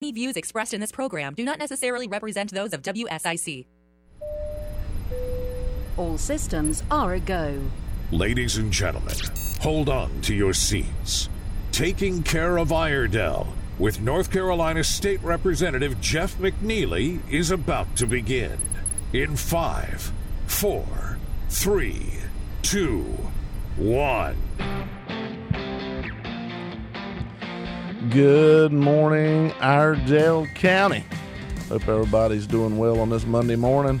Any views expressed in this program do not necessarily represent those of WSIC. All systems are a go. Ladies and gentlemen, hold on to your seats. Taking care of Iredell with North Carolina State Representative Jeff McNeely is about to begin. In five, four, three, two, one. Good morning, Iredell County. Hope everybody's doing well on this Monday morning.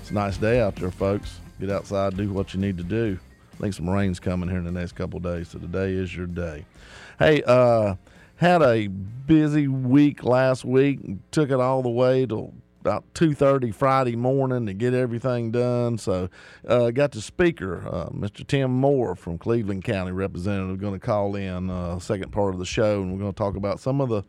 It's a nice day out there, folks. Get outside, do what you need to do. I think some rain's coming here in the next couple days, so today is your day. Hey, uh, had a busy week last week. Took it all the way to about 2.30 friday morning to get everything done. So uh, got the speaker uh, mr tim moore from cleveland county representative going to call in uh, second part of the show and we're going to talk about some of the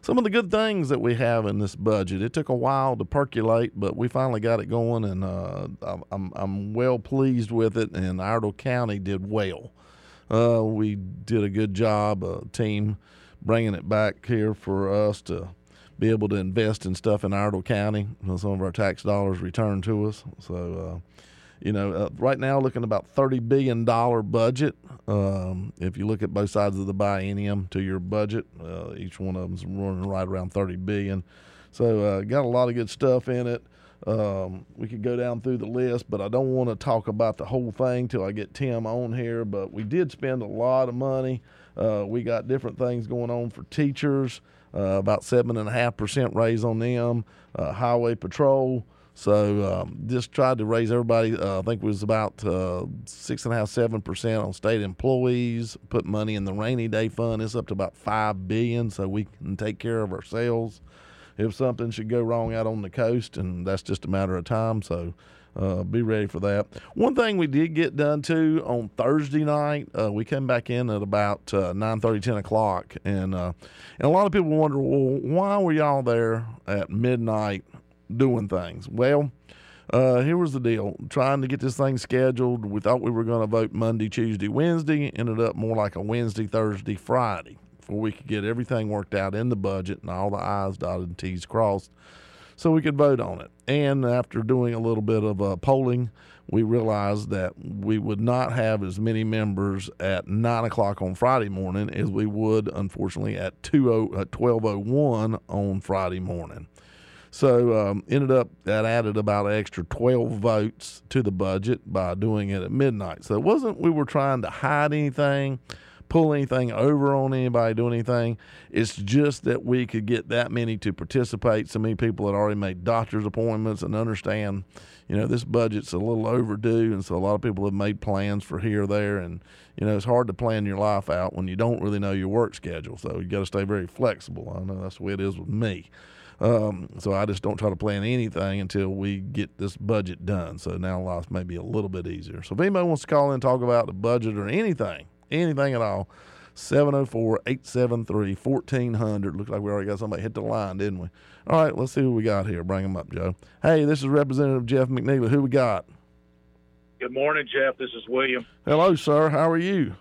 some of the good things that we have in this budget. It took a while to percolate but we finally got it going and uh, I'm, I'm well pleased with it and Iredell County did well. Uh, we did a good job a team bringing it back here for us to be able to invest in stuff in Iredell County. some of our tax dollars returned to us. So, uh, you know, uh, right now looking about thirty billion dollar budget. Um, if you look at both sides of the biennium to your budget, uh, each one of them's running right around thirty billion. So, uh, got a lot of good stuff in it. Um, we could go down through the list, but I don't want to talk about the whole thing till I get Tim on here. But we did spend a lot of money. Uh, we got different things going on for teachers uh, about seven and a half percent raise on them. Uh, highway patrol. So um, just tried to raise everybody. Uh, I think it was about uh, six and a half, seven percent on state employees. Put money in the rainy day fund. It's up to about five billion, so we can take care of ourselves if something should go wrong out on the coast, and that's just a matter of time. So uh, be ready for that. One thing we did get done too on Thursday night, uh, we came back in at about uh, 9 30, 10 o'clock. And, uh, and a lot of people wonder, well, why were y'all there at midnight doing things? Well, uh, here was the deal trying to get this thing scheduled. We thought we were going to vote Monday, Tuesday, Wednesday. Ended up more like a Wednesday, Thursday, Friday before we could get everything worked out in the budget and all the I's dotted and T's crossed so we could vote on it. And after doing a little bit of uh, polling, we realized that we would not have as many members at 9 o'clock on Friday morning as we would, unfortunately, at 20, at 12.01 on Friday morning. So um, ended up that added about an extra 12 votes to the budget by doing it at midnight. So it wasn't we were trying to hide anything pull anything over on anybody, do anything. It's just that we could get that many to participate. So many people had already made doctor's appointments and understand, you know, this budget's a little overdue. And so a lot of people have made plans for here or there. And, you know, it's hard to plan your life out when you don't really know your work schedule. So you got to stay very flexible. I know that's the way it is with me. Um, so I just don't try to plan anything until we get this budget done. So now life may be a little bit easier. So if anybody wants to call in and talk about the budget or anything, anything at all, 704 873 1400. Looks like we already got somebody hit the line, didn't we? All right, let's see who we got here. Bring them up, Joe. Hey, this is Representative Jeff McNeely. Who we got? Good morning, Jeff. This is William. Hello, sir. How are you?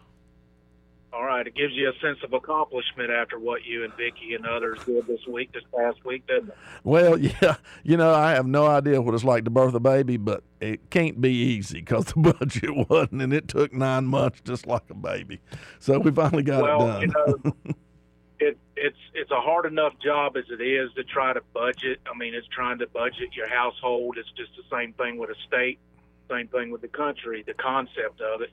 All right, it gives you a sense of accomplishment after what you and Vickie and others did this week, this past week, doesn't it? Well, yeah. You know, I have no idea what it's like to birth a baby, but it can't be easy because the budget wasn't, and it took nine months just like a baby. So we finally got well, it done. you know, it, it's it's a hard enough job as it is to try to budget. I mean, it's trying to budget your household. It's just the same thing with a state, same thing with the country. The concept of it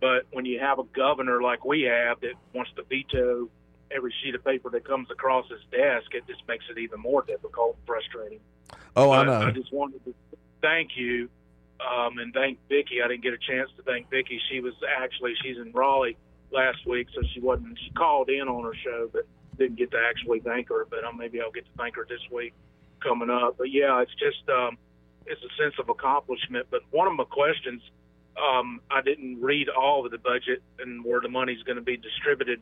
but when you have a governor like we have that wants to veto every sheet of paper that comes across his desk, it just makes it even more difficult and frustrating. Oh, but I know. I just wanted to thank you um, and thank Vickie. I didn't get a chance to thank Vickie. She was actually she's in Raleigh last week, so she wasn't. She called in on her show, but didn't get to actually thank her. But um, maybe I'll get to thank her this week coming up. But yeah, it's just um, it's a sense of accomplishment. But one of my questions um, I didn't read all of the budget and where the money's going to be distributed.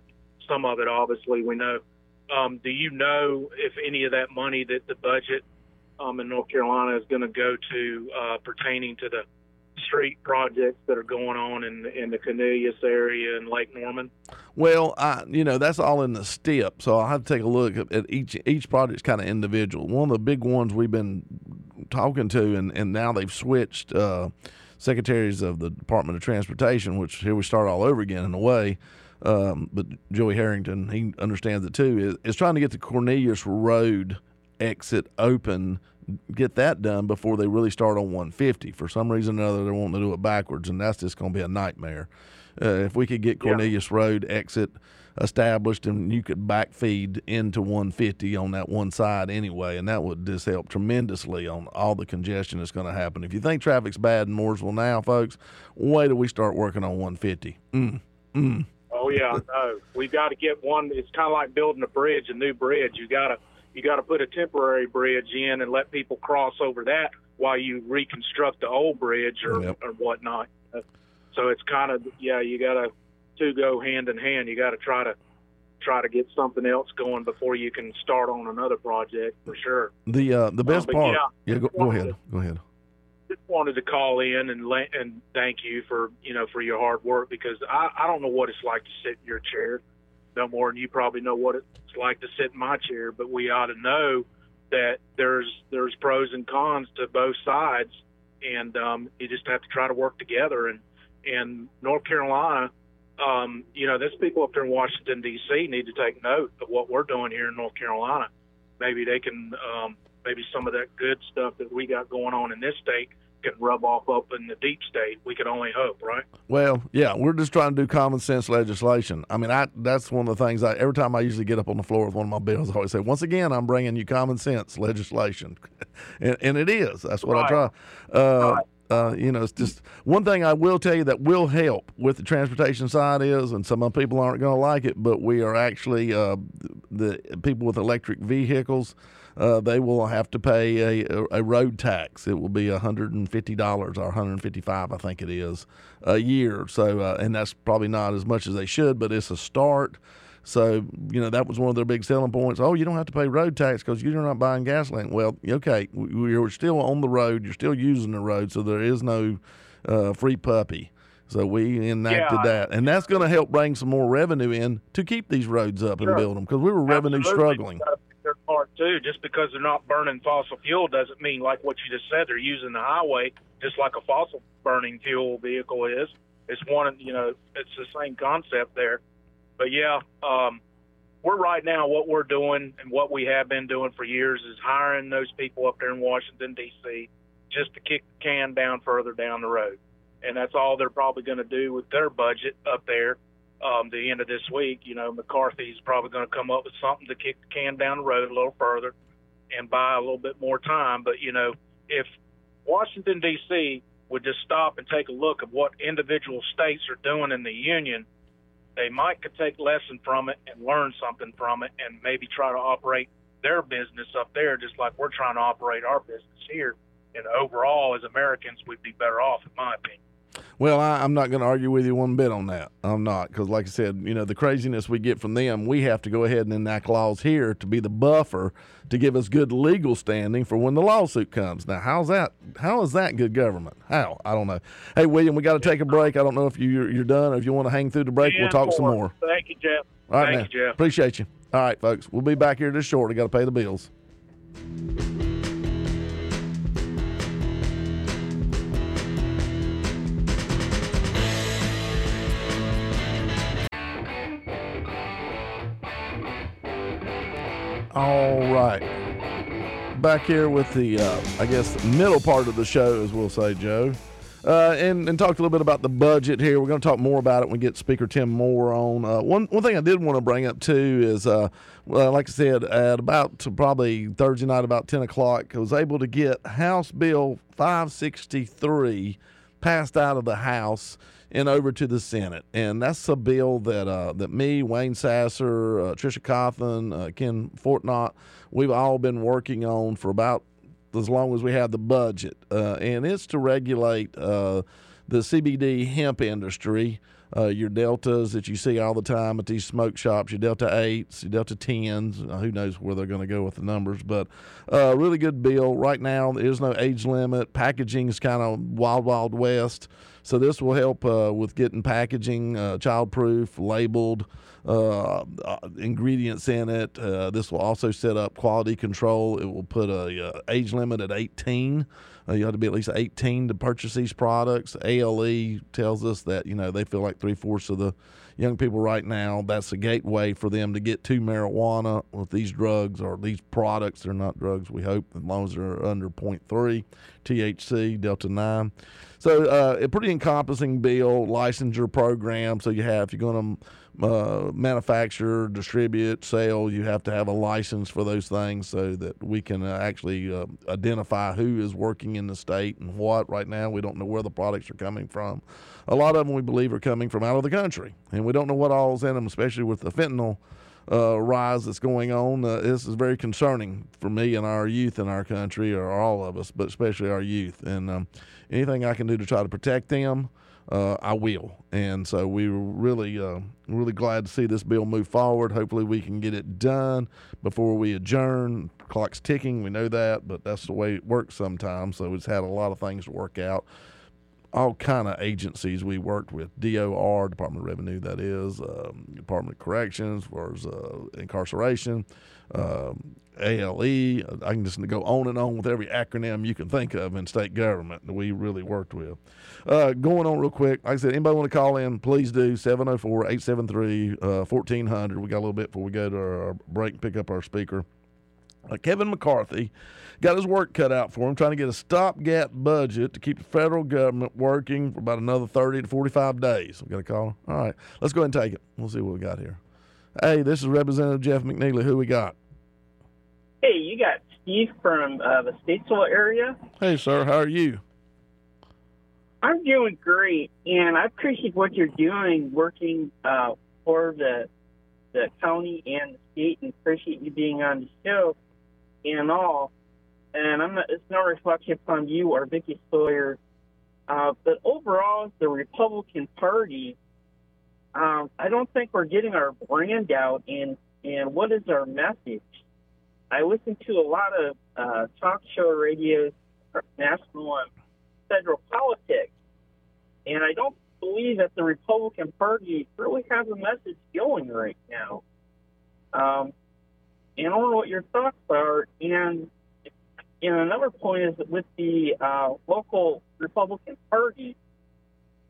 Some of it, obviously, we know. Um, do you know if any of that money that the budget um, in North Carolina is going to go to uh, pertaining to the street projects that are going on in in the Cornelius area and Lake Norman? Well, I, you know, that's all in the step. So I'll have to take a look at, at each each project's kind of individual. One of the big ones we've been talking to, and, and now they've switched uh, secretaries of the Department of Transportation, which here we start all over again in a way. Um, but Joey Harrington, he understands it too, is, is trying to get the Cornelius Road exit open get that done before they really start on 150. For some reason or another, they're wanting to do it backwards, and that's just going to be a nightmare. Uh, if we could get Cornelius yeah. Road exit established and you could backfeed into 150 on that one side anyway, and that would just help tremendously on all the congestion that's going to happen. If you think traffic's bad in Mooresville now, folks, wait till we start working on 150. Mm, mm. Oh yeah, no, we've got to get one. It's kind of like building a bridge, a new bridge. You got to you got to put a temporary bridge in and let people cross over that while you reconstruct the old bridge or, yep. or whatnot. So it's kind of yeah, you got to two go hand in hand. You got to try to try to get something else going before you can start on another project for sure. The uh, the best uh, part, yeah, yeah go, go ahead, go ahead. Just wanted to call in and and thank you for you know for your hard work because I I don't know what it's like to sit in your chair no more than you probably know what it's like to sit in my chair. But we ought to know that there's there's pros and cons to both sides, and um, you just have to try to work together. And and North Carolina, um, you know, there's people up there in Washington D.C. need to take note of what we're doing here in North Carolina. Maybe they can, um, maybe some of that good stuff that we got going on in this state can rub off up in the deep state. We can only hope, right? Well, yeah, we're just trying to do common sense legislation. I mean, I that's one of the things I every time I usually get up on the floor with one of my bills, I always say, once again, I'm bringing you common sense legislation, and, and, it is. That's what right. I try. Uh, right. Uh, you know, it's just one thing I will tell you that will help with the transportation side is, and some people aren't going to like it, but we are actually uh, the people with electric vehicles uh, they will have to pay a, a road tax. It will be $150 or 155, I think it is, a year. So, uh, and that's probably not as much as they should, but it's a start. So, you know, that was one of their big selling points. Oh, you don't have to pay road tax because you're not buying gasoline. Well, okay, you're still on the road. You're still using the road. So there is no uh, free puppy. So we enacted yeah. that. And that's going to help bring some more revenue in to keep these roads up sure. and build them because we were revenue Absolutely. struggling part too. Just because they're not burning fossil fuel doesn't mean, like what you just said, they're using the highway just like a fossil burning fuel vehicle is. It's one, you know, it's the same concept there. But yeah, um, we're right now what we're doing and what we have been doing for years is hiring those people up there in Washington D.C. just to kick the can down further down the road, and that's all they're probably going to do with their budget up there um, the end of this week, you know, McCarthy's probably going to come up with something to kick the can down the road a little further and buy a little bit more time. But, you know, if Washington, D.C. would just stop and take a look at what individual states are doing in the union, they might could take lesson from it and learn something from it and maybe try to operate their business up there just like we're trying to operate our business here. And overall, as Americans, we'd be better off, in my opinion. Well, I, am not going to argue with you one bit on that. I'm not because, like I said, you know the craziness we get from them, we have to go ahead and enact laws here to be the buffer to give us good legal standing for when the lawsuit comes. Now, how's that? How is that good government? How? I don't know. Hey, William, we got to take a break. I don't know if you, you're done or if you want to hang through the break. we'll talk some more. Thank you, Jeff. All right, Thank you, Jeff. Appreciate you. All right, folks. We'll be back here just shortly. Got to pay the bills. All right. Back here with the, uh, I guess, middle part of the show, as we'll say, Joe. Uh, and, and talked a little bit about the budget here. We're going to talk more about it when we get Speaker Tim Moore on. Uh, one one thing I did want to bring up too is, uh, well, like I said, at about probably Thursday night, about ten o'clock, I was able to get House Bill 563 passed out of the House and over to the Senate. And that's a bill that uh, that me, Wayne Sasser, uh, Tricia Cotham, uh, Ken Fontenot, we've all been working on for about as long as we have the budget. Uh, and it's to regulate uh, the CBD hemp industry. uh, your deltas that you see all the time at these smoke shops, your delta eights, your delta tens. Who knows where they're going to go with the numbers, but really good bill. Right now, there is no age limit. Packaging is kind of wild, wild west. So this will help uh, with getting packaging uh, child-proof, labeled uh, ingredients in it. this will also set up quality control. It will put a age limit at 18. Uh, you have to be at least 18 to purchase these products. ALE tells us that you know they feel like three fourths of the young people right now that's a gateway for them to get to marijuana with these drugs or these products. They're not drugs. We hope as long as they're under 0.3 THC, delta nine. So uh, a pretty encompassing bill, licensure program. So you have if you're going to uh, manufacture, distribute, sell, you have to have a license for those things so that we can uh, actually uh, identify who is working in the state and what. Right now, we don't know where the products are coming from. A lot of them we believe are coming from out of the country, and we don't know what all's in them, especially with the fentanyl. Uh, rise that's going on. Uh, this is very concerning for me and our youth in our country, or all of us, but especially our youth. And um, anything I can do to try to protect them, uh, I will. And so we were really, uh, really glad to see this bill move forward. Hopefully, we can get it done before we adjourn. Clock's ticking, we know that, but that's the way it works sometimes. So it's had a lot of things to work out. All kind of agencies we worked with, DOR, Department of Revenue, that is, um, Department of Corrections, as uh, incarceration, um, ALE. I can just go on and on with every acronym you can think of in state government that we really worked with. Uh, going on real quick, like I said, anybody want to call in, please do 704 873 1400. We got a little bit before we go to our break and pick up our speaker. Uh, Kevin McCarthy got his work cut out for him, trying to get a stopgap budget to keep the federal government working for about another 30 to 45 days. We got a caller? All right, let's go ahead and take it. We'll see what we got here. Hey, this is Representative Jeff McNeely. Who we got? Hey, you got Steve from uh, the Statesville area. Hey, sir. How are you? I'm doing great, and I appreciate what you're doing, working uh, for the the county and the state, and appreciate you being on the show and all. And I'm not, it's no reflection upon you or Vickie Sawyer, uh, but overall, the Republican Party, um, I don't think we're getting our brand out. And and what is our message? I listen to a lot of uh, talk show radios, national and federal politics, and I don't believe that the Republican Party really has a message going right now. Um, and I don't know what your thoughts are. And and another point is that with the uh, local Republican Party,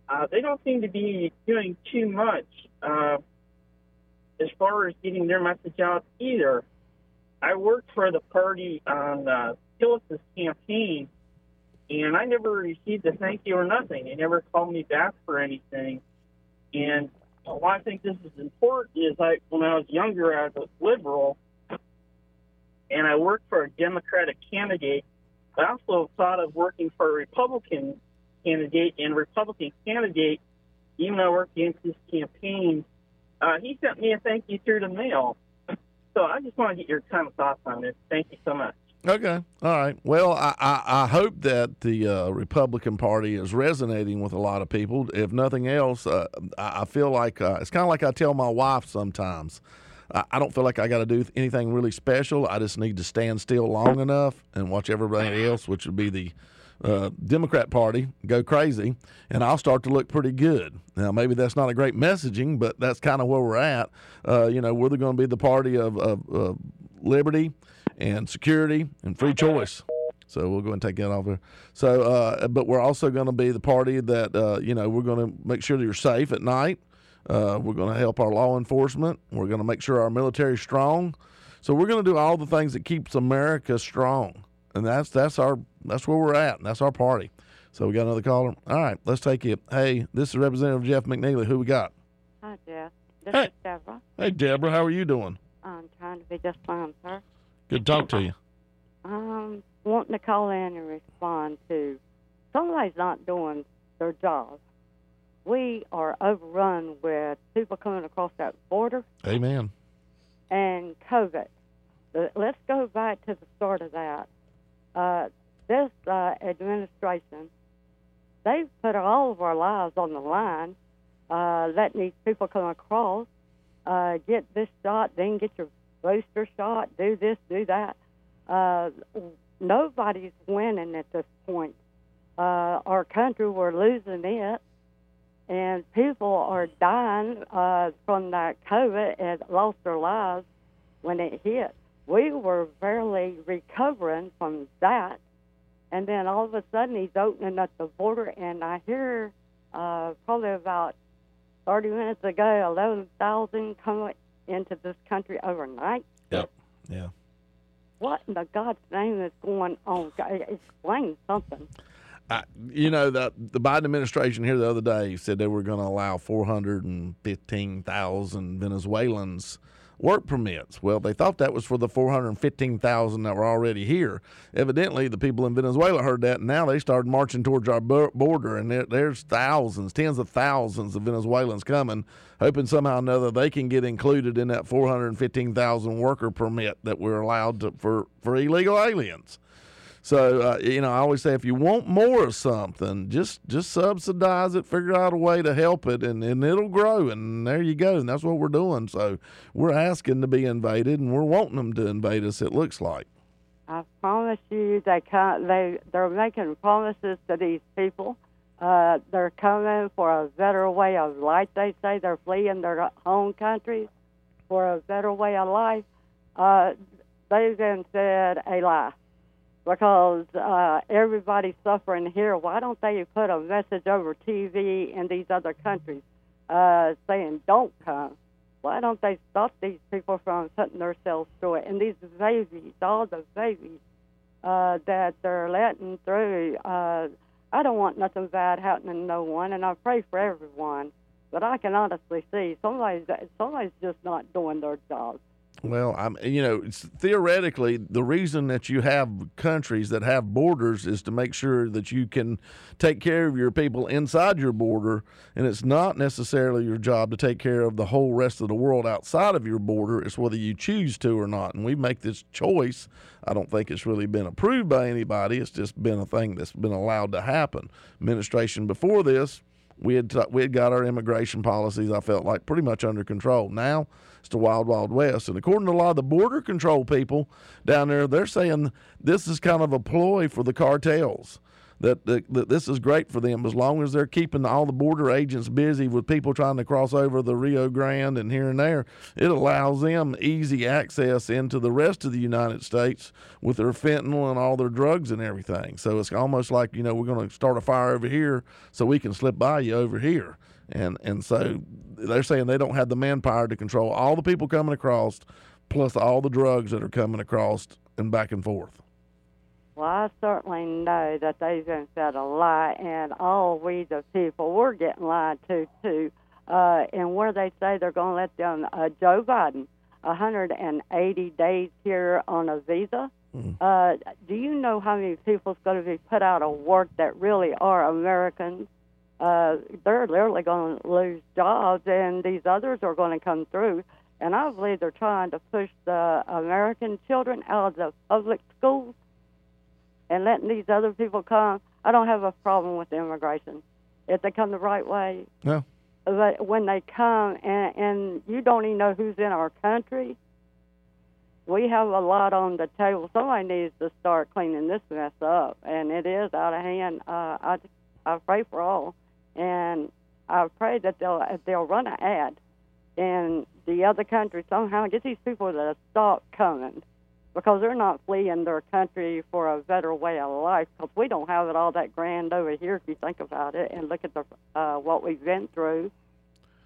uh, they don't seem to be doing too much uh, as far as getting their message out either. I worked for the party on uh, Tillis's campaign, and I never received a thank you or nothing. They never called me back for anything. And why I think this is important is I, when I was younger, I was liberal, and I worked for a Democratic candidate. I also thought of working for a Republican candidate, and Republican candidate, even though I worked against his campaign, uh, he sent me a thank you through the mail. So I just want to get your kind of thoughts on this. Thank you so much. Okay. All right. Well, I, I, I hope that the uh, Republican Party is resonating with a lot of people. If nothing else, uh, I, I feel like uh, it's kind of like I tell my wife sometimes. I, don't feel like I got to do anything really special. I just need to stand still long enough and watch everybody else, which would be the uh, Democrat Party go crazy, and I'll start to look pretty good. Now, maybe that's not a great messaging, but that's kind of where we're at. Uh, you know, we're going to be the party of, of, of, liberty and security and free choice. So we'll go and take that off there. So, uh, but we're also going to be the party that uh, you know we're going to make sure that you're safe at night. Uh, we're going to help our law enforcement. We're going to make sure our military is strong. So we're going to do all the things that keeps America strong and that's that's our that's where we're at. And that's our party. So we got another caller. All right, let's take it. Hey, this is Representative Jeff McNeely. Who we got? Hi, Jeff. This hey. is Deborah. Hey, Deborah. How are you doing? I'm trying to be just fine, sir. Good to talk to you. Um, wanting to call in and respond to somebody's not doing their job. We are overrun with people coming across that border. Amen. And COVID. Let's go back to the start of that uh, this uh, administration, they've put all of our lives on the line, uh, letting these people come across, uh, get this shot, then get your booster shot, do this, do that. Uh, nobody's winning at this point. Uh, our country, we're losing it, and people are dying uh, from that COVID and lost their lives when it hit. We were barely recovering from that, and then all of a sudden he's opening up the border, and I hear uh, probably about 30 minutes ago, 11,000 come into this country overnight. Yep. Yeah. What in the God's name is going on? Explain something. I, you know the the Biden administration here the other day said they were going to allow 415,000 Venezuelans work permits. Well, they thought that was for the 415,000 that were already here. Evidently, the people in Venezuela heard that, and now they started marching towards our border, and there, there's thousands, tens of thousands of Venezuelans coming, hoping somehow or another they can get included in that 415,000 worker permit that we're allowed to, for for illegal aliens. So uh, you know, I always say if you want more of something, just just subsidize it, figure out a way to help it, and, and it'll grow. And there you go. And that's what we're doing. So we're asking to be invaded, and we're wanting them to invade us. It looks like. I promise you, they can't. They they're making promises to these people. Uh, they're coming for a better way of life. They say they're fleeing their home countries for a better way of life. Uh, they've been said a lie because uh, everybody's suffering here. Why don't they put a message over TV in these other countries uh, saying don't come? Why don't they stop these people from putting themselves through it? And these babies, all the babies uh, that they're letting through, uh, I don't want nothing bad happening to no one, and I pray for everyone. But I can honestly see somebody's somebody's just not doing their job. Well, I'm you know theoretically the reason that you have countries that have borders is to make sure that you can take care of your people inside your border, and it's not necessarily your job to take care of the whole rest of the world outside of your border. It's whether you choose to or not, and we make this choice. I don't think it's really been approved by anybody. It's just been a thing that's been allowed to happen. Administration before this we had t- we had got our immigration policies. I felt like pretty much under control. Now it's the wild wild west, and according to a lot of the border control people down there, they're saying this is kind of a ploy for the cartels. That, that, that this is great for them as long as they're keeping all the border agents busy with people trying to cross over the Rio Grande and here and there. It allows them easy access into the rest of the United States with their fentanyl and all their drugs and everything. So it's almost like you know we're going to start a fire over here so we can slip by you over here. And and so they're saying they don't have the manpower to control all the people coming across, plus all the drugs that are coming across and back and forth. Well, I certainly know that they've been fed a lie, and all we the people we're getting lied to too. Uh, and where they say they're going to let them, uh, Joe Biden, 180 days here on a visa. Mm. Uh, do you know how many people's going to be put out of work that really are Americans? Uh, they're literally going to lose jobs, and these others are going to come through. And I believe they're trying to push the American children out of the public schools and letting these other people come. I don't have a problem with immigration if they come the right way. No. But when they come and, and you don't even know who's in our country, we have a lot on the table. Somebody needs to start cleaning this mess up, and it is out of hand. Uh, I I pray for all, and I pray that they'll they'll run an ad in the other country somehow get these people to stop coming because they're not fleeing their country for a better way of life. Because we don't have it all that grand over here, if you think about it, and look at the uh, what we've been through.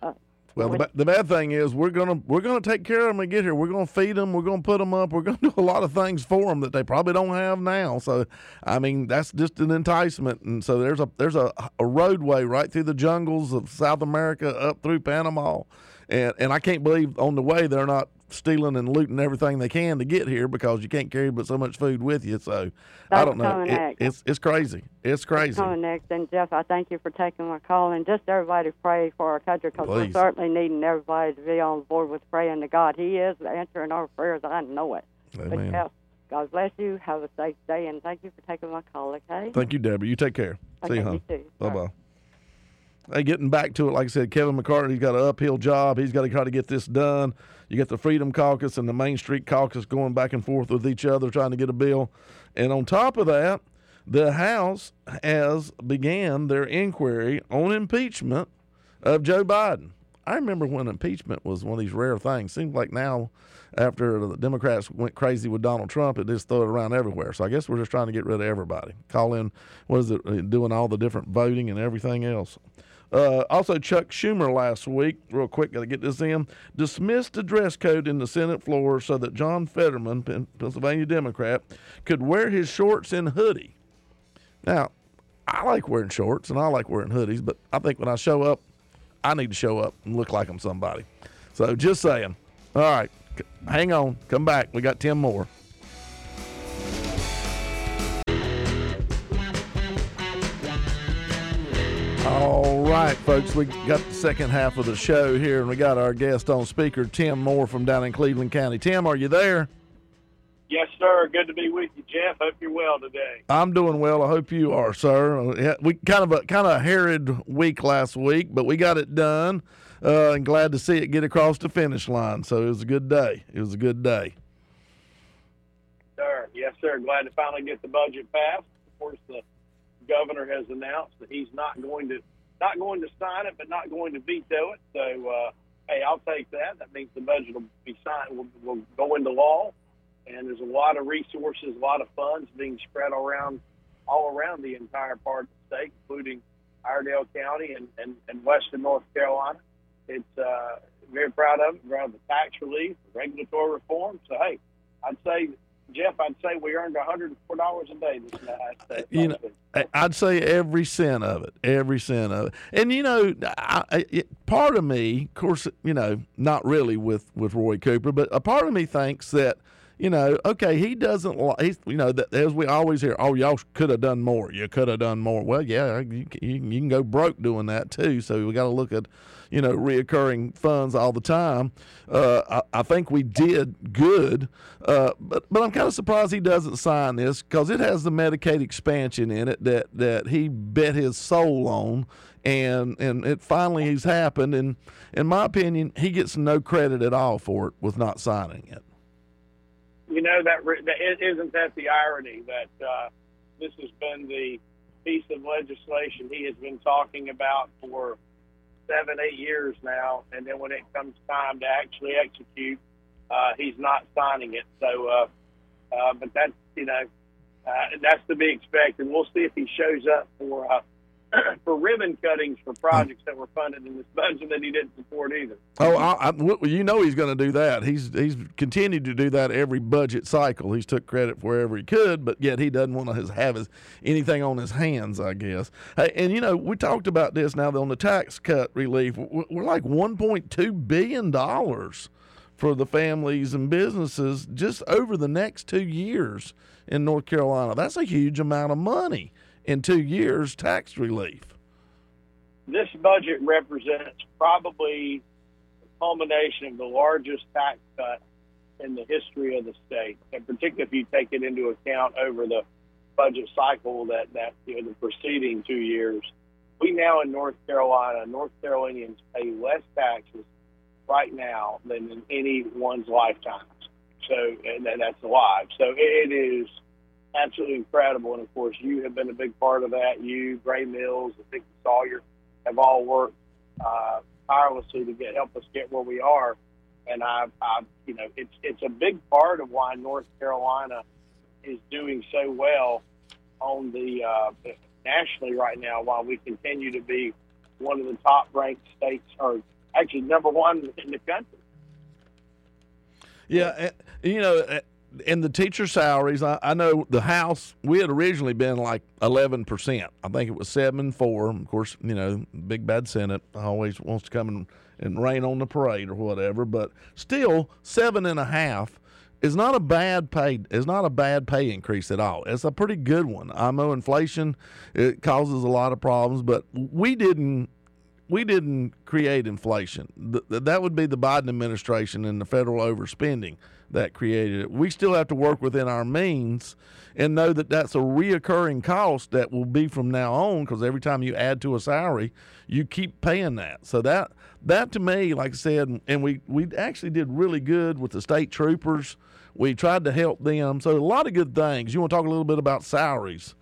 Uh, Well, the, ba- the bad thing is we're gonna we're gonna take care of them when we get here. We're gonna feed them. We're gonna put them up. We're gonna do a lot of things for them that they probably don't have now. So, I mean, that's just an enticement. And so there's a there's a, a roadway right through the jungles of South America up through Panama, and and I can't believe on the way they're not stealing and looting everything they can to get here because you can't carry but so much food with you. So I don't know. It- it's it's crazy. It's crazy. coming next. And Jeff, I thank you for taking my call, and just everybody pray for our country because we're certainly needing everybody to be on board with praying to God. He is answering our prayers. I know it. Amen. Jeff, God bless you. Have a safe day, and thank you for taking my call. Okay. Thank you, Debbie. You take care. See Okay, you, hon. you too. Bye bye. they getting back to it. Like I said, Kevin McCarthy's got an uphill job. He's got to try to get this done. You got the Freedom Caucus and the Main Street Caucus going back and forth with each other trying to get a bill. And on top of that, the House has began their inquiry on impeachment of Joe Biden. I remember when impeachment was one of these rare things. Seems like now, after the Democrats went crazy with Donald Trump, it just threw it around everywhere. So I guess we're just trying to get rid of everybody. Call in, what is it, doing all the different voting and everything else. Uh, also, Chuck Schumer last week, real quick, got to get this in, dismissed the dress code in the Senate floor so that John Fetterman, Pennsylvania Democrat, could wear his shorts and hoodie. Now, I like wearing shorts and I like wearing hoodies, but I think when I show up, I need to show up and look like I'm somebody. So just saying. All right, hang on, come back. We got 10 more. All right, folks, we got the second half of the show here, and we got our guest on speaker, Tim Moore from down in Cleveland County. Tim, are you there? Yes, sir. Good to be with you, Jeff. Hope you're well today. I'm doing well. I hope you are, sir. We kind of a kind of a harried week last week, but we got it done, uh, and glad to see it get across the finish line. So it was a good day. It was a good day. Sir, yes, sir. Glad to finally get the budget passed. Of course, the governor has announced that he's not going to not going to sign it, but not going to veto it. So, uh, hey, I'll take that. That means the budget will be signed. Will, will go into law and there's a lot of resources, a lot of funds being spread around all around the entire part of the state, including Iredell County and, and, and western North Carolina. It's uh, very proud of it, proud of the tax relief, regulatory reform. So, hey, I'd say, Jeff, I'd say we earned $104 a day this last day. Uh, you know, I'd say every cent of it, every cent of it. And, you know, I, it, part of me, of course, you know, not really with, with Roy Cooper, but a part of me thinks that – you know, okay, he doesn't like, he's, you know, that, as we always hear, oh, y'all could have done more. You could have done more. Well, yeah, you, you, you can go broke doing that too. So we got to look at, you know, reoccurring funds all the time. Uh, I, I, think we did good, uh, but but I'm kind of surprised he doesn't sign this because it has the Medicaid expansion in it that that he bet his soul on, and and it finally has happened. And in my opinion, he gets no credit at all for it with not signing it you know that, that isn't that the irony that uh, this has been the piece of legislation he has been talking about for seven, eight years now, and then when it comes time to actually execute, uh, he's not signing it. So, uh, uh, but that's you know uh, that's to be expected. We'll see if he shows up for uh, for ribbon cuttings for projects that were funded in this budget that he didn't support either. Oh, I, I, you know he's going to do that. He's he's continued to do that every budget cycle. He's took credit for wherever he could, but yet he doesn't want to have his, anything on his hands. I guess. Hey, and you know we talked about this now on the tax cut relief. We're like 1.2 billion dollars for the families and businesses just over the next two years in North Carolina. That's a huge amount of money in two years tax relief. This budget represents probably the culmination of the largest tax cut in the history of the state, and particularly if you take it into account over the budget cycle that, that you know, the preceding two years. We now in North Carolina, North Carolinians pay less taxes right now than in anyone's lifetime. So, and that's alive. So it is absolutely incredible. And of course, you have been a big part of that. You, Grey Mills, and Vickie Sawyer have all worked uh, tirelessly to get help us get where we are. And I, I, you know, it's it's a big part of why North Carolina is doing so well on the uh, nationally right now. Why we continue to be one of the top ranked states, or actually number one in the country. Yeah, you know, and the teacher salaries, I, I, know the House, we had originally been like 11%. I think it was 7 4. Of course, you know, big bad Senate always wants to come and, and rain on the parade or whatever. But still, seven and a half is not a bad pay is not a bad pay increase at all. It's a pretty good one. I know inflation it causes a lot of problems, but we didn't we didn't create inflation. that would be the Biden administration and the federal overspending that created it. We still have to work within our means and know that that's a reoccurring cost that will be from now on because every time you add to a salary, you keep paying that. So that that to me, like I said, and we we actually did really good with the state troopers. We tried to help them. So a lot of good things. You want to talk a little bit about salaries?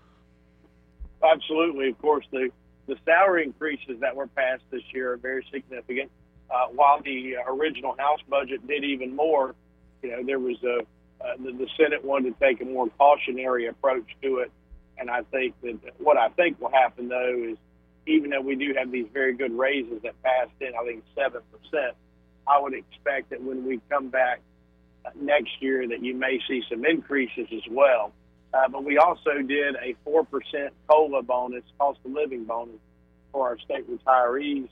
Absolutely. Of course, the the salary increases that were passed this year are very significant. Uh, while the original House budget did even more, you know, there was a uh, the, the Senate wanted to take a more cautionary approach to it, and I think that what I think will happen though is even though we do have these very good raises that passed in, I think seven percent, I would expect that when we come back uh, next year that you may see some increases as well. Uh, but we also did a four percent cola bonus, cost of living bonus for our state retirees.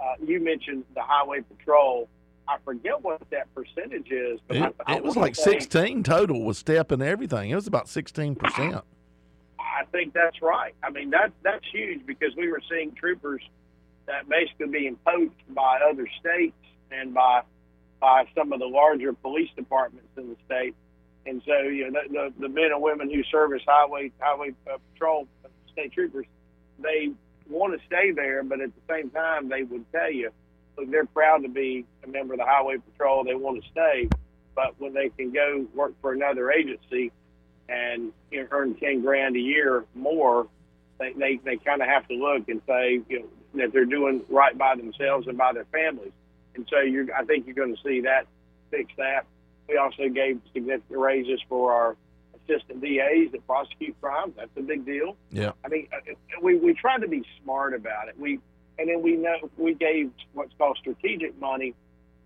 Uh, you mentioned the highway patrol. I forget what that percentage is. But it, I, I it was like say, 16 total with step and everything. It was about 16%. I think that's right. I mean, that that's huge because we were seeing troopers that basically being poached by other states and by by some of the larger police departments in the state. And so, you know, the, the, the men and women who service highway highway uh, patrol uh, state troopers, they want to stay there, but at the same time, they would tell you look, they're proud to be a member of the highway patrol. They want to stay, but when they can go work for another agency and you know, earn ten grand a year more, they they, they kind of have to look and say you know that they're doing right by themselves and by their families. And so you're, I think you're going to see that fix that. We also gave significant raises for our assistant DAs that prosecute crimes. That's a big deal. Yeah. I mean, uh, we we try to be smart about it. We and then we know we gave what's called strategic money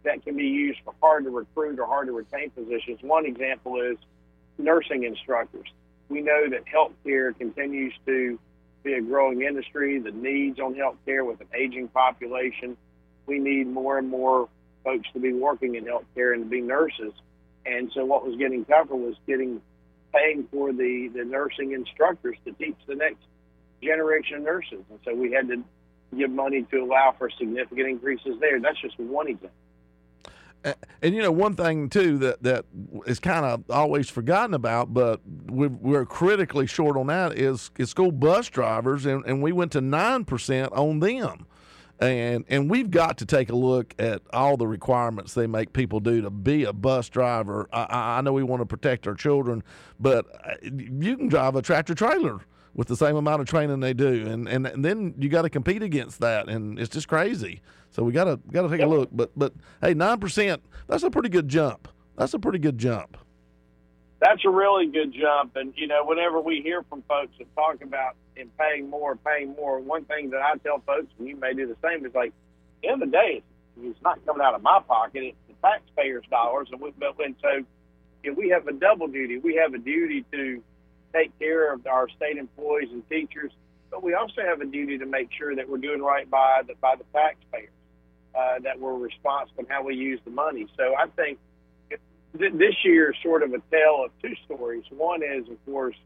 that can be used for hard to recruit or hard to retain positions. One example is nursing instructors. We know that healthcare continues to be a growing industry. The needs on healthcare with an aging population, we need more and more folks to be working in healthcare and to be nurses. And so, what was getting covered was getting paying for the the nursing instructors to teach the next generation of nurses. And so, we had to give money to allow for significant increases there. That's just one example. And you know, one thing too that that is kind of always forgotten about, but we're, we're, critically short on that is, is school bus drivers, and, and we went to nine percent on them, and and we've got to take a look at all the requirements they make people do to be a bus driver. I, I know we want to protect our children, but uh, you can drive a tractor trailer with the same amount of training they do, and and, and then you got to compete against that, and it's just crazy. So we got to got to take yep. a look. But but hey, nine percent that's a pretty good jump. That's a pretty good jump. That's a really good jump, and you know, whenever we hear from folks that talk about in paying more, paying more, one thing that I tell folks, and you may do the same, is like, at the end of the day, it's not coming out of my pocket; it's the taxpayers' dollars, and we, but when so, you know, we have a double duty. We have a duty to take care of our state employees and teachers, but we also have a duty to make sure that we're doing right by the by the taxpayers, uh, that we're responsible in how we use the money. So I think this year is sort of a tale of two stories. One is, of course,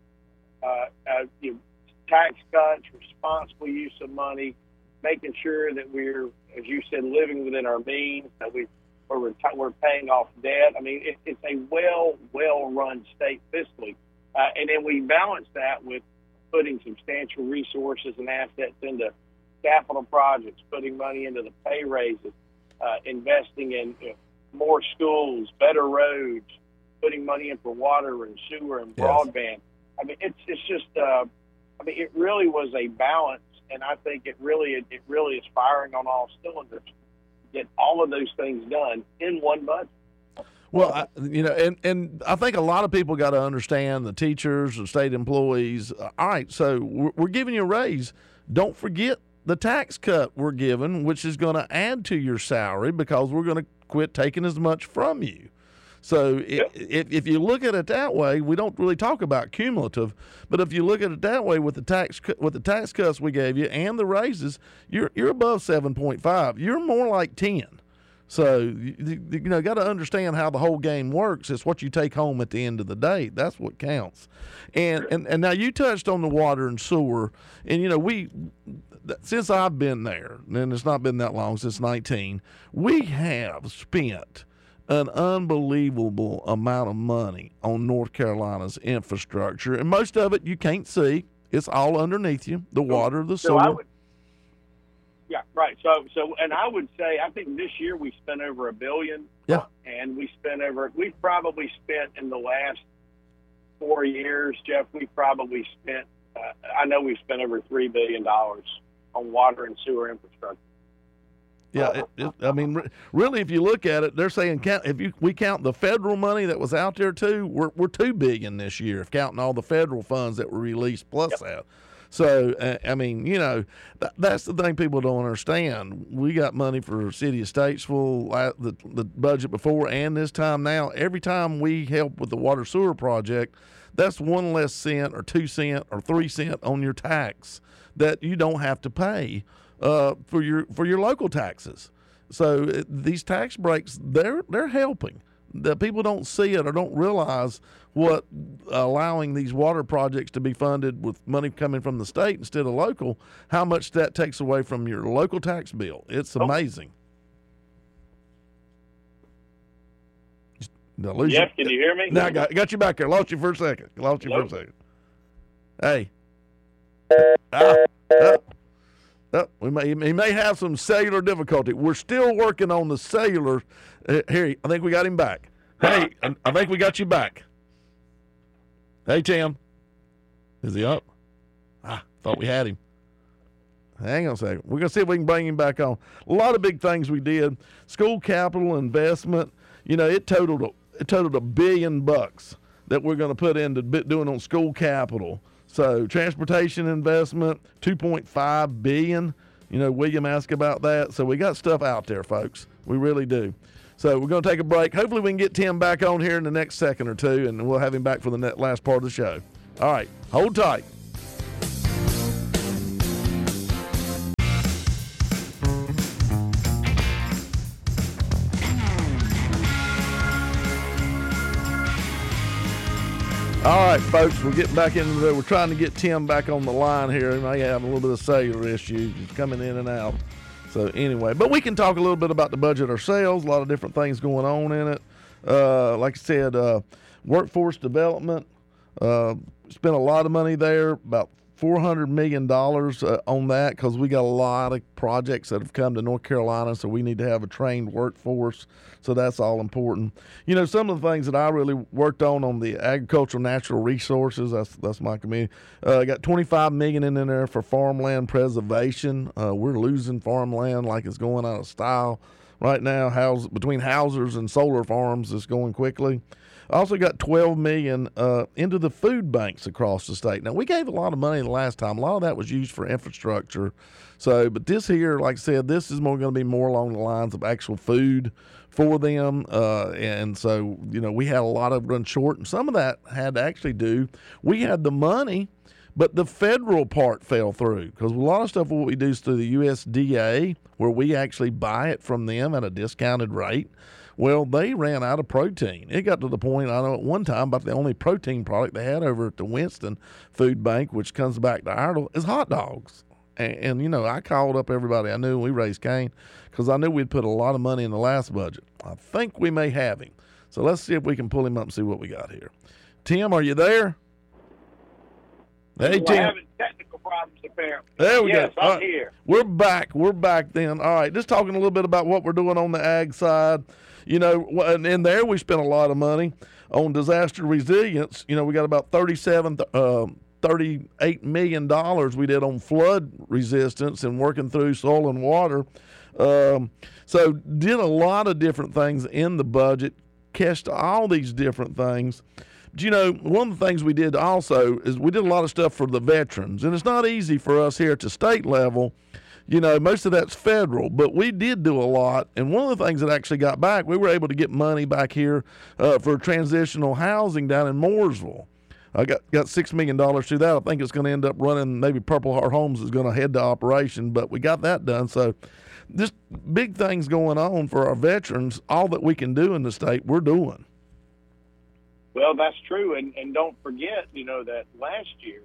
uh, uh, you know, tax cuts, responsible use of money, making sure that we're, as you said, living within our means, that we we're, we're paying off debt. I mean, it, it's a well well run state fiscally. Uh, and then we balance that with putting substantial resources and assets into capital projects, putting money into the pay raises, uh, investing in you know, more schools, better roads, putting money in for water and sewer and broadband. Yes. I mean, it's it's just. Uh, I mean, it really was a balance, and I think it really it, it really is firing on all cylinders. Get all of those things done in one budget. Well, I, you know, and, and I think a lot of people got to understand the teachers, the state employees. All right, so we're, we're giving you a raise. Don't forget the tax cut we're giving, which is going to add to your salary because we're going to quit taking as much from you. So if, if you look at it that way, we don't really talk about cumulative, but if you look at it that way with the tax with the tax cuts we gave you and the raises, you're you're above seven point five. You're more like ten. So you, you know, got to understand how the whole game works. It's what you take home at the end of the day. That's what counts. And and and now you touched on the water and sewer, and you know we since I've been there, and it's not been that long since 19, we have spent an unbelievable amount of money on North Carolina's infrastructure, and most of it you can't see. It's all underneath you, the water, the So I would, right. So, so, and I would say, I think this year we spent over a billion. Yeah. And we spent over. We probably spent in the last four years, Jeff. We probably spent. Uh, I know we spent over three billion dollars on water and sewer infrastructure. Yeah, it, it, I mean, re- really, if you look at it, they're saying count if you we count the federal money that was out there too, we're we're two billion this year, if counting all the federal funds that were released plus that. So uh, I mean, you know, th- that's the thing people don't understand. We got money for city of Statesville, la- the the budget before and this time now. Every time we help with the water sewer project, that's one less cent or two cent or three cent on your tax that you don't have to pay uh, for your for your local taxes. So these tax breaks they're they're helping. The people don't see it or don't realize what allowing these water projects to be funded with money coming from the state instead of local, how much that takes away from your local tax bill. It's amazing. Did lose Jeff, you? can you hear me? No, I got, got you back there. Lost you for a second. Lost you for a second. Hey. Ah, ah, ah, we may, he may have some cellular difficulty. We're still working on the cellular. Uh, here, I think we got him back. Hey, I, think we got you back. Hey, Tim. Is he up? Ah, thought we had him. Hang on a second. We're going to see if we can bring him back on. A lot of big things we did. School capital investment. You know, it totaled a, it totaled a billion bucks that we're going to put into doing on school capital. So transportation investment, two point five billion. You know, William asked about that. So we got stuff out there, folks. We really do. So we're going to take a break. Hopefully, we can get Tim back on here in the next second or two, and we'll have him back for the last part of the show. All right, hold tight. All right, folks, we're getting back into the. We're trying to get Tim back on the line here. He may have a little bit of cellular issues. He's coming in and out. So anyway, but we can talk a little bit about the budget ourselves. A lot of different things going on in it. Uh, like I said, uh, workforce development. Uh, spent a lot of money there, about four hundred million dollars uh, on that because we got a lot of projects that have come to North Carolina, so we need to have a trained workforce. So that's all important. You know, some of the things that I really worked on on the agricultural natural resources. That's that's my community. Uh, got twenty five million in there for farmland preservation. Uh, we're losing farmland like it's going out of style right now. House between houses and solar farms is going quickly. Also got 12 million uh, into the food banks across the state. Now we gave a lot of money the last time. A lot of that was used for infrastructure. So, but this here, like I said, this is more going to be more along the lines of actual food for them. Uh, and so, you know, we had a lot of run short, and some of that had to actually do. We had the money, but the federal part fell through because a lot of stuff what we do is through the USDA, where we actually buy it from them at a discounted rate. Well, they ran out of protein. It got to the point, I know at one time, about the only protein product they had over at the Winston Food Bank, which comes back to Iredell, is hot dogs. And, and you know, I called up everybody I knew we raised Cain because I knew we'd put a lot of money in the last budget. I think we may have him. So let's see if we can pull him up and see what we got here. Tim, are you there? Hey, Tim. having technical problems apparently. There we yes, go. I'm right. here. We're back. We're back then. All right. Just talking a little bit about what we're doing on the ag side. You know, and in there we spent a lot of money on disaster resilience. You know, we got about 37, th- uh, 38 million dollars we did on flood resistance and working through soil and water. Um, so did a lot of different things in the budget, cashed all these different things. But, you know, one of the things we did also is we did a lot of stuff for the veterans, and it's not easy for us here at the state level. You know, most of that's federal, but we did do a lot. And one of the things that actually got back, we were able to get money back here uh, for transitional housing down in Mooresville. I got got six million dollars through that. I think it's going to end up running. Maybe Purple Heart Homes is going to head to operation, but we got that done. So, just big things going on for our veterans. All that we can do in the state, we're doing. Well, that's true, and and don't forget, you know, that last year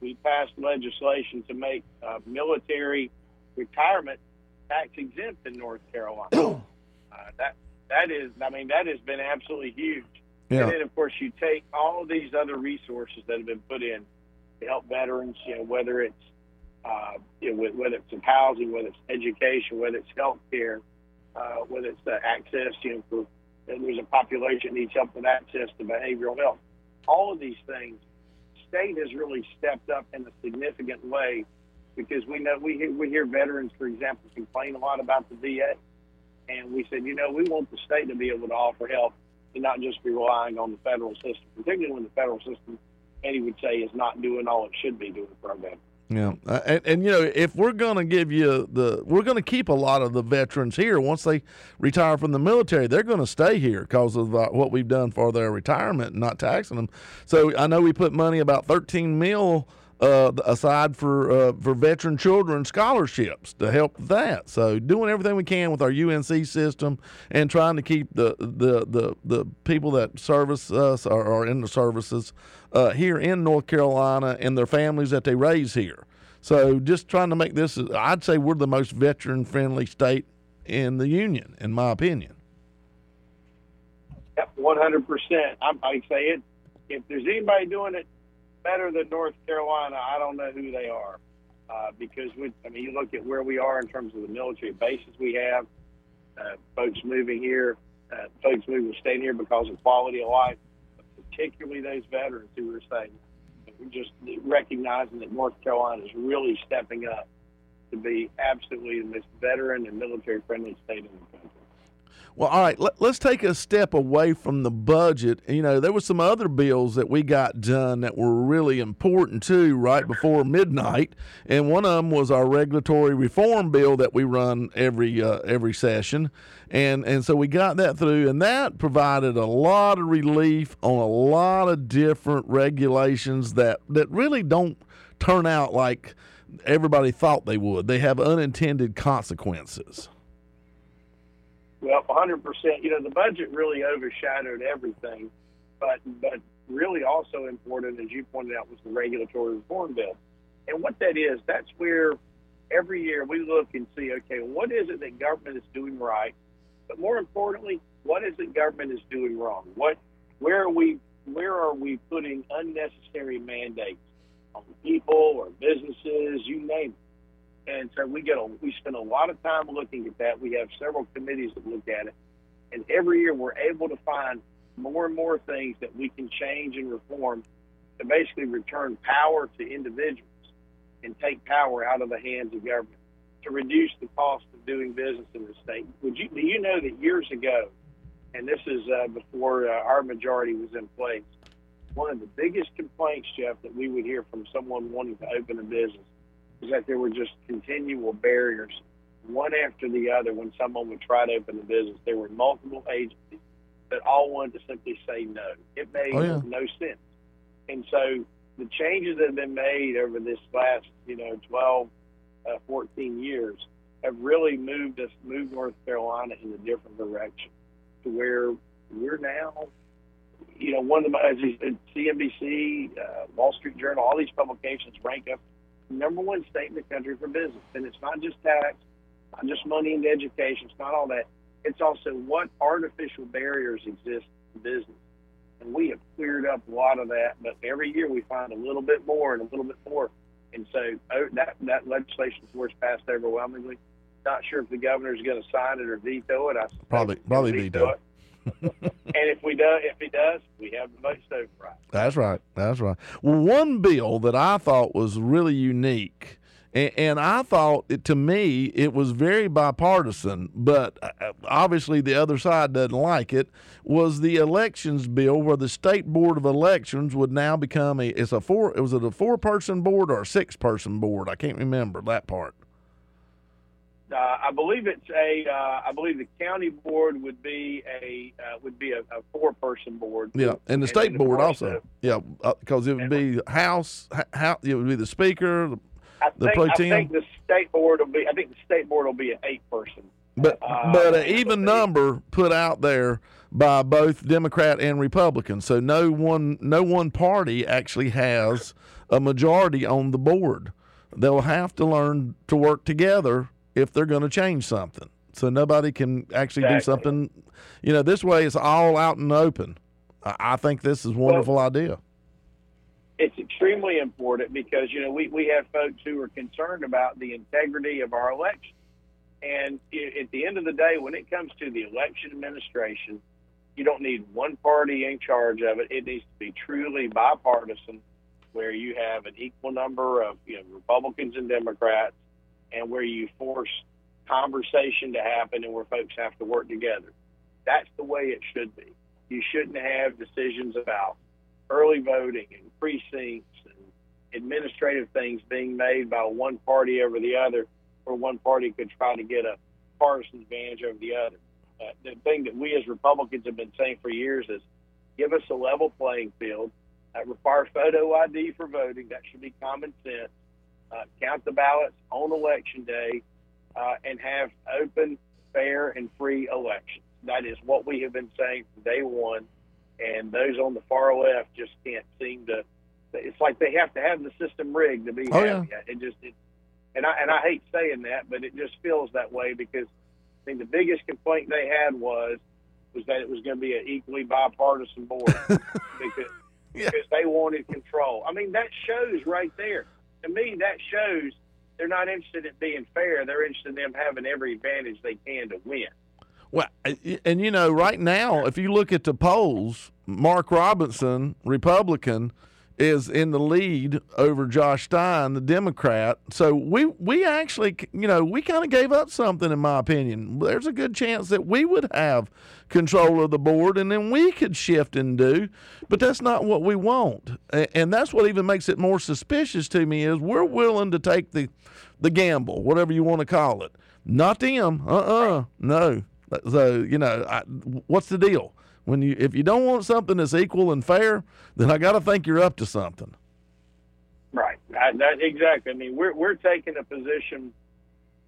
we passed legislation to make uh, military retirement tax exempt in North Carolina. uh, that that is, I mean, that has been absolutely huge. Yeah. And then, of course, you take all these other resources that have been put in to help veterans, you know, whether it's, uh, you know, whether it's in housing, whether it's education, whether it's health care, uh, whether it's the access, you know, for there's a population that needs help with access to behavioral health. All of these things, state has really stepped up in a significant way because we know we hear, we hear veterans, for example, complain a lot about the VA, and we said, you know, we want the state to be able to offer help and not just be relying on the federal system, particularly when the federal system, Eddie would say, is not doing all it should be doing for our veterans. Yeah, uh, and, and you know, if we're going to give you the, we're going to keep a lot of the veterans here once they retire from the military. They're going to stay here because of uh, what we've done for their retirement, and not taxing them. So I know we put money about thirteen mil uh, aside for uh, for veteran children scholarships to help that. So doing everything we can with our UNC system and trying to keep the the the, the people that service us or are in the services uh, here in North Carolina and their families that they raise here. So just trying to make this, I'd say we're the most veteran friendly state in the union, in my opinion. Yep, one hundred percent. I say it. If there's anybody doing it better than North Carolina, I don't know who they are. Uh, because we, I mean, you look at where we are in terms of the military bases we have, uh, folks moving here, uh, folks moving staying here because of quality of life, particularly those veterans who are saying, we're just recognizing that North Carolina is really stepping up to be absolutely the most veteran and military friendly state in the country. Well, all right, let, us take a step away from the budget. You know, there were some other bills that we got done that were really important too, right before midnight, and one of them was our regulatory reform bill that we run every uh, every session, and and so we got that through, and that provided a lot of relief on a lot of different regulations that that really don't turn out like everybody thought they would. They have unintended consequences. Well, 100%. You know, the budget really overshadowed everything, but but really also important, as you pointed out, was the regulatory reform bill. And what that is, that's where every year we look and see, okay, what is it that government is doing right, but more importantly, what is it government is doing wrong? What, where are we, where are we putting unnecessary mandates on people or businesses, you name it? And so we get a, we spend a lot of time looking at that. We have several committees that look at it, and every year we're able to find more and more things that we can change and reform to basically return power to individuals and take power out of the hands of government to reduce the cost of doing business in the state. Would you do you know that years ago, and this is uh, before uh, our majority was in place, one of the biggest complaints, Jeff, that we would hear from someone wanting to open a business is that there were just continual barriers, one after the other, when someone would try to open a business. There were multiple agencies that all wanted to simply say no. It made Oh, yeah. no sense. And so the changes that have been made over this last, you know, 12, uh, 14 years have really moved us, moved North Carolina in a different direction to where we're now, you know, one of the, as you said, CNBC, uh, Wall Street Journal, all these publications rank up number one state in the country for business. And it's not just tax, not just money into education, it's not all that. It's also what artificial barriers exist in business. And we have cleared up a lot of that, but every year we find a little bit more and a little bit more. And so oh, that that legislation, course, passed overwhelmingly. Not sure if the governor's going to sign it or veto it. I Probably- probably veto it. and if we do, if he does, we have the most override. That's right. That's right. Well, one bill that I thought was really unique, and, and I thought it, to me it was very bipartisan, but uh, obviously the other side doesn't like it. Was the elections bill where the state board of elections would now become a it's a four it was it a four person board or a six person board? I can't remember that part. Uh, I believe it's a. Uh, I believe the county board would be a uh, would be a, a four person board. Yeah, and the state board course, also. uh, yeah, because it would be House, how it would be the Speaker, I the think, pro I think the state board will be. I think the state board will be an eight person. But Uh, but an even number put out there by both Democrat and Republican. So no one no one party actually has a majority on the board. They'll have to learn to work together if they're going to change something. so nobody can actually do something. You know, this way it's all out and open. I, think this is a wonderful idea. it's extremely important because you know we, we have folks who are concerned about the integrity of our election and at the end of the day when it comes to the election administration you don't need one party in charge of it it needs to be truly bipartisan where you have an equal number of you know republicans and democrats and where you force conversation to happen and where folks have to work together that's the way it should be you shouldn't have decisions about early voting and precincts and administrative things being made by one party over the other, where one party could try to get a partisan advantage over the other. Uh, the thing that we as Republicans have been saying for years is give us a level playing field, uh, require photo ID for voting. That should be common sense. Uh, count the ballots on election day uh, and have open, fair, and free elections. That is what we have been saying from day one and those on the far left just can't seem to. It's like they have to have the system rigged to be Oh, happy. It just, it, and I and I hate saying that, but it just feels that way because I think the biggest complaint they had was was that it was going to be an equally bipartisan board because Yeah. because they wanted control. I mean, that shows right there. To me, that shows they're not interested in being fair. They're interested in them having every advantage they can to win. Well, and you know, right now, if you look at the polls, Mark Robinson, Republican, is in the lead over Josh Stein, the Democrat. So we we actually, you know, we kind of gave up something, in my opinion. There's a good chance that we would have control of the board, and then we could shift and do. But that's not what we want, and that's what even makes it more suspicious to me. Is we're willing to take the the gamble, whatever you want to call it. Not them. Uh uh No. So you know, I, what's the deal? When you if you don't want something that's equal and fair, then I got to think you're up to something. Right. I, that, exactly. I mean, we're we're taking a position,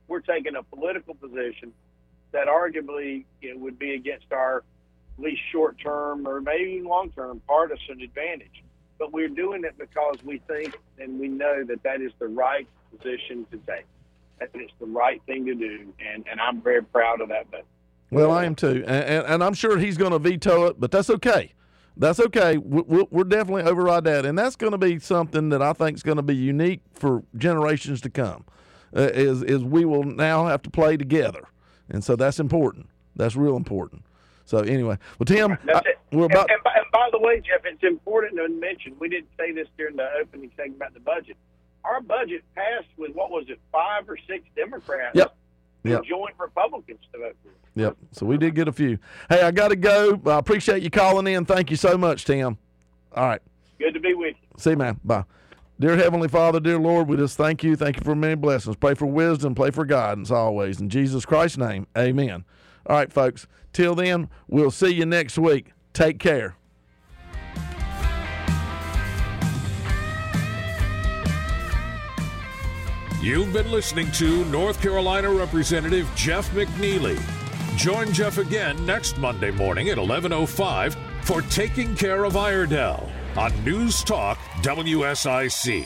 we're taking a political position that arguably know, would be against our least short term or maybe even long term partisan advantage. But we're doing it because we think and we know that that is the right position to take. That it's the right thing to do, and and I'm very proud of that. But Well, I am too, and, and, and I'm sure he's going to veto it, but that's okay. That's okay. We, we'll, we're definitely override that, and that's going to be something that I think is going to be unique for generations to come. Uh, is is we will now have to play together, and so that's important. That's real important. So anyway, well, Tim, That's I- it. we're about. and, and, by, and by the way, Jeff, it's important to mention we didn't say this during the opening thing about the budget. Our budget passed with what was it, five or six Democrats Yep. Yep. joined Republicans to vote for it. Yep. So we did get a few. Hey, I got to go. I appreciate you calling in. Thank you so much, Tim. All right. Good to be with you. See you, man. Bye. Dear Heavenly Father, dear Lord, we just thank you. Thank you for many blessings. Pray for wisdom, pray for guidance always. In Jesus Christ's name, amen. All right, folks. Till then, we'll see you next week. Take care. You've been listening to North Carolina Representative Jeff McNeely. Join Jeff again next Monday morning at 11:05 for Taking Care of Iredell on News Talk WSIC.